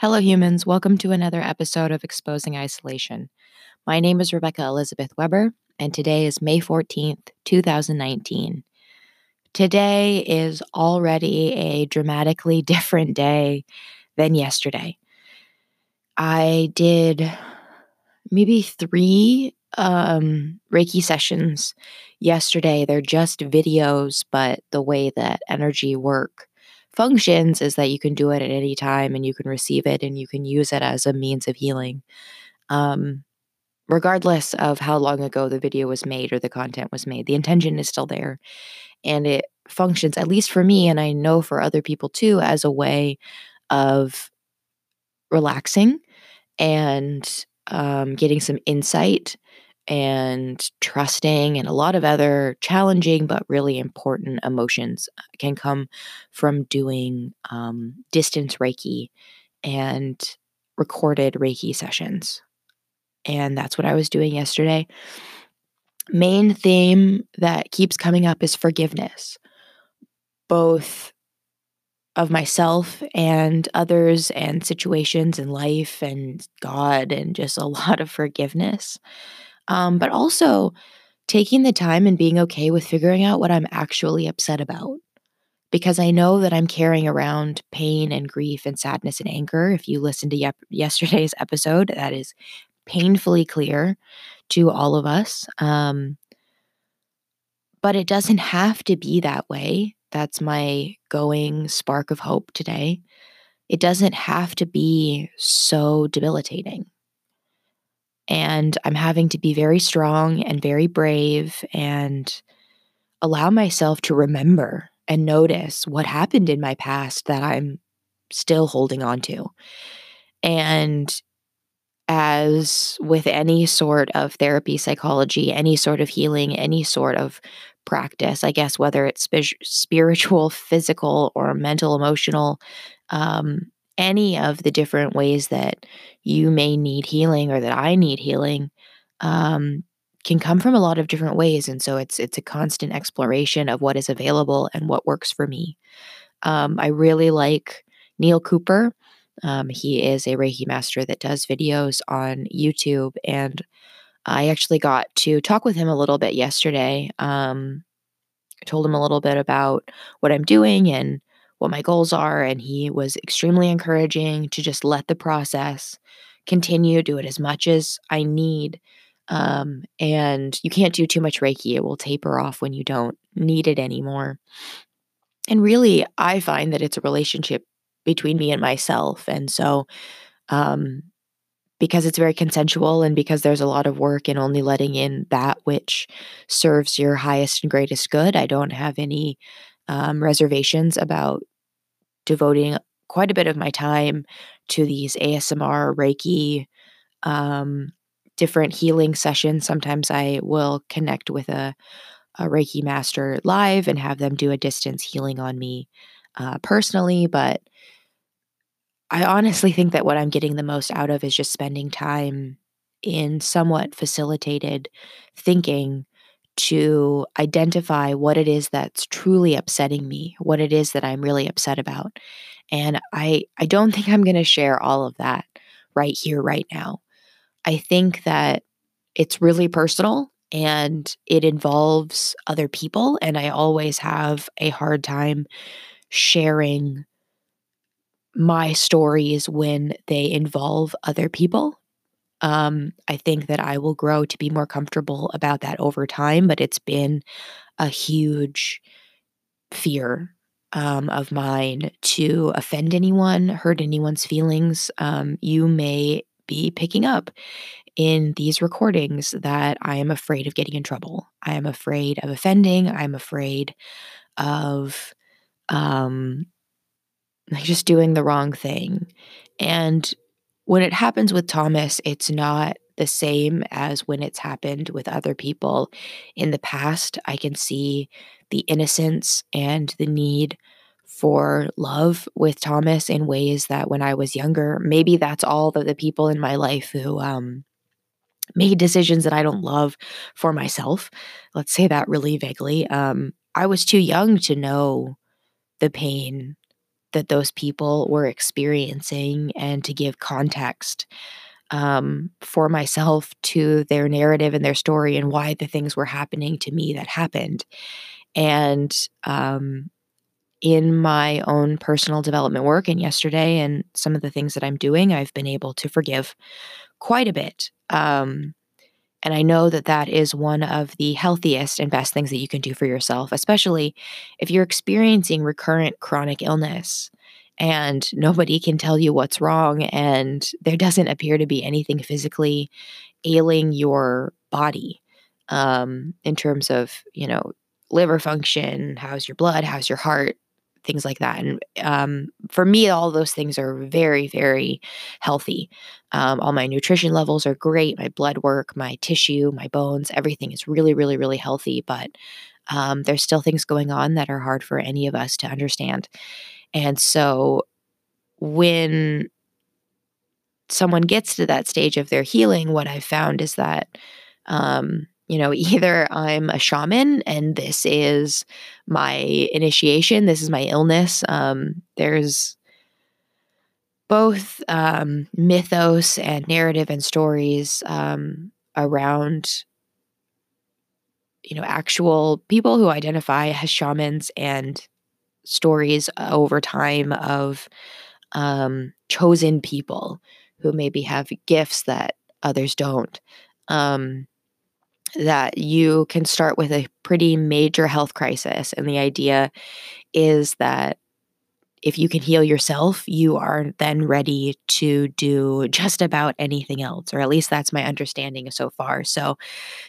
Hello, humans. Welcome to another episode of Exposing Isolation. My name is Rebecca Elizabeth Weber, and today is May 14th, 2019. Today is already a dramatically different day than yesterday. I did maybe three um, Reiki sessions yesterday. They're just videos, but the way that energy work functions is that you can do it at any time and you can receive it and you can use it as a means of healing. Um, regardless of how long ago the video was made or the content was made, the intention is still there. And it functions, at least for me, and I know for other people too, as a way of relaxing and um, getting some insight and trusting and a lot of other challenging but really important emotions can come from doing um, distance Reiki and recorded Reiki sessions. And that's what I was doing yesterday. Main theme that keeps coming up is forgiveness, both of myself and others and situations in life and God and just a lot of forgiveness um, but also taking the time and being okay with figuring out what I'm actually upset about. Because I know that I'm carrying around pain and grief and sadness and anger. If you listen to ye- yesterday's episode, that is painfully clear to all of us. Um, but it doesn't have to be that way. That's my going spark of hope today. It doesn't have to be so debilitating. And I'm having to be very strong and very brave and allow myself to remember and notice what happened in my past that I'm still holding on to. And as with any sort of therapy, psychology, any sort of healing, any sort of practice, I guess, whether it's spiritual, physical, or mental, emotional, um, any of the different ways that you may need healing or that I need healing um, can come from a lot of different ways, and so it's it's a constant exploration of what is available and what works for me. Um, I really like Neil Cooper. Um, he is a Reiki master that does videos on YouTube, and I actually got to talk with him a little bit yesterday. Um, I told him a little bit about what I'm doing and what my goals are. And he was extremely encouraging to just let the process continue, do it as much as I need. Um, and you can't do too much Reiki, it will taper off when you don't need it anymore. And really, I find that it's a relationship between me and myself. And so, um, because it's very consensual and because there's a lot of work in only letting in that which serves your highest and greatest good, I don't have any um, reservations about devoting quite a bit of my time to these ASMR, Reiki, um, different healing sessions. Sometimes I will connect with a, a, Reiki master live and have them do a distance healing on me uh, personally. But I honestly think that what I'm getting the most out of is just spending time in somewhat facilitated thinking to identify what it is that's truly upsetting me, what it is that I'm really upset about. And I I don't think I'm going to share all of that right here right now. I think that it's really personal and it involves other people and I always have a hard time sharing my stories when they involve other people um, I think that I will grow to be more comfortable about that over time, but it's been a huge fear um, of mine to offend anyone, hurt anyone's feelings. Um, you may be picking up in these recordings that I am afraid of getting in trouble. I am afraid of offending. I'm afraid of um, just doing the wrong thing. And when it happens with Thomas, it's not the same as when it's happened with other people in the past. I can see the innocence and the need for love with Thomas in ways that when I was younger, maybe that's all that the people in my life who um, made decisions that I don't love for myself. Let's say that really vaguely. Um, I was too young to know the pain that those people were experiencing and to give context um, for myself to their narrative and their story and why the things were happening to me that happened. And um, in my own personal development work and yesterday and some of the things that I'm doing, I've been able to forgive quite a bit. Um, and I know that that is one of the healthiest and best things that you can do for yourself, especially if you're experiencing recurrent chronic illness and nobody can tell you what's wrong and there doesn't appear to be anything physically ailing your body um, in terms of, you know, liver function, how's your blood, how's your heart, things like that. And um, for me, all those things are very, very healthy. Um, all my nutrition levels are great. My blood work, my tissue, my bones, everything is really, really, really healthy. But um, there's still things going on that are hard for any of us to understand. And so when someone gets to that stage of their healing, what I've found is that um, you know, either I'm a shaman and this is my initiation, this is my illness. Um, there's both um, mythos and narrative and stories um, around, you know, actual people who identify as shamans and stories over time of um, chosen people who maybe have gifts that others don't. Um, that you can start with a pretty major health crisis. And the idea is that if you can heal yourself, you are then ready to do just about anything else, or at least that's my understanding so far. So,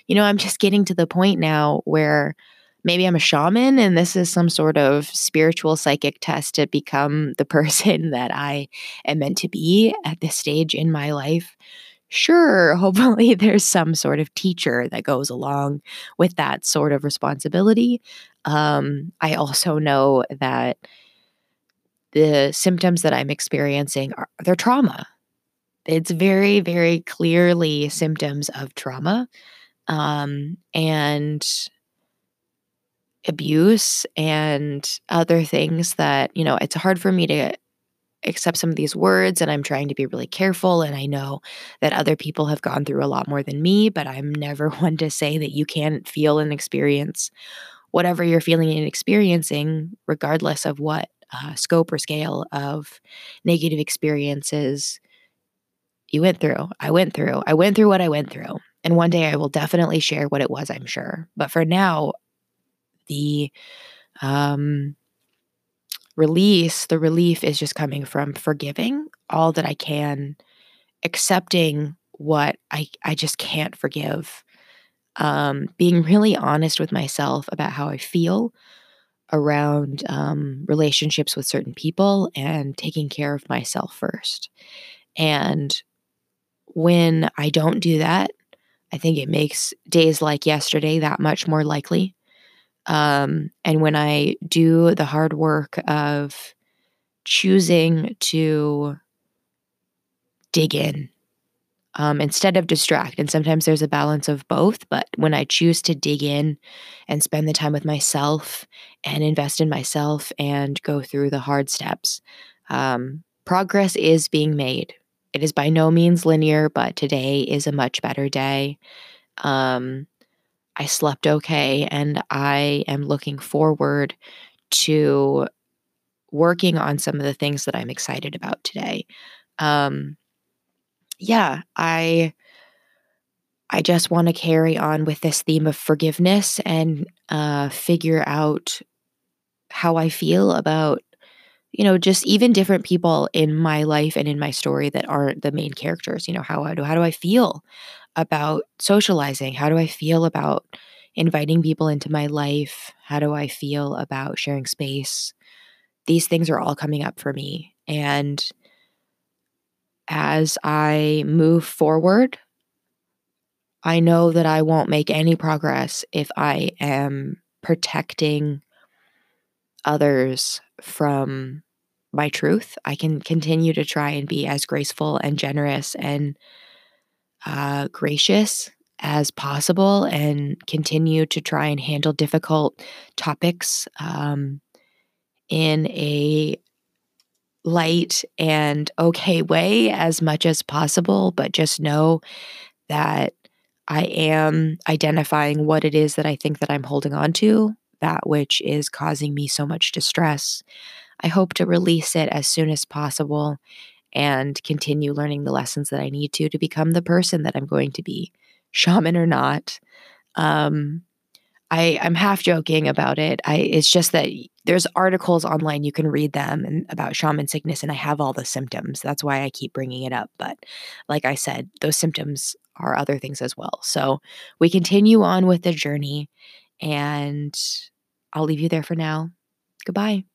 you know, I'm just getting to the point now where maybe I'm a shaman and this is some sort of spiritual psychic test to become the person that I am meant to be at this stage in my life sure, hopefully there's some sort of teacher that goes along with that sort of responsibility. Um, I also know that the symptoms that I'm experiencing are they're trauma. It's very, very clearly symptoms of trauma um, and abuse and other things that, you know, it's hard for me to accept some of these words and I'm trying to be really careful. And I know that other people have gone through a lot more than me, but I'm never one to say that you can't feel and experience whatever you're feeling and experiencing, regardless of what uh, scope or scale of negative experiences you went through. I went through. I went through what I went through. And one day I will definitely share what it was, I'm sure. But for now, the um release, the relief is just coming from forgiving all that I can, accepting what I, I just can't forgive, um, being really honest with myself about how I feel around um, relationships with certain people and taking care of myself first. And when I don't do that, I think it makes days like yesterday that much more likely um, and when I do the hard work of choosing to dig in um, instead of distract, and sometimes there's a balance of both, but when I choose to dig in and spend the time with myself and invest in myself and go through the hard steps, um, progress is being made. It is by no means linear, but today is a much better day. Um, I slept okay, and I am looking forward to working on some of the things that I'm excited about today. Um, yeah, I I just want to carry on with this theme of forgiveness and uh, figure out how I feel about you know just even different people in my life and in my story that aren't the main characters. You know how do how do I feel about socializing? How do I feel about inviting people into my life? How do I feel about sharing space? These things are all coming up for me. And as I move forward, I know that I won't make any progress if I am protecting others from my truth. I can continue to try and be as graceful and generous and uh, gracious as possible and continue to try and handle difficult topics um, in a light and okay way as much as possible, but just know that I am identifying what it is that I think that I'm holding on to, that which is causing me so much distress. I hope to release it as soon as possible and continue learning the lessons that I need to to become the person that I'm going to be, shaman or not. Um, I, I'm half joking about it. I it's just that there's articles online you can read them and about shaman sickness, and I have all the symptoms. That's why I keep bringing it up. But like I said, those symptoms are other things as well. So we continue on with the journey, and I'll leave you there for now. Goodbye.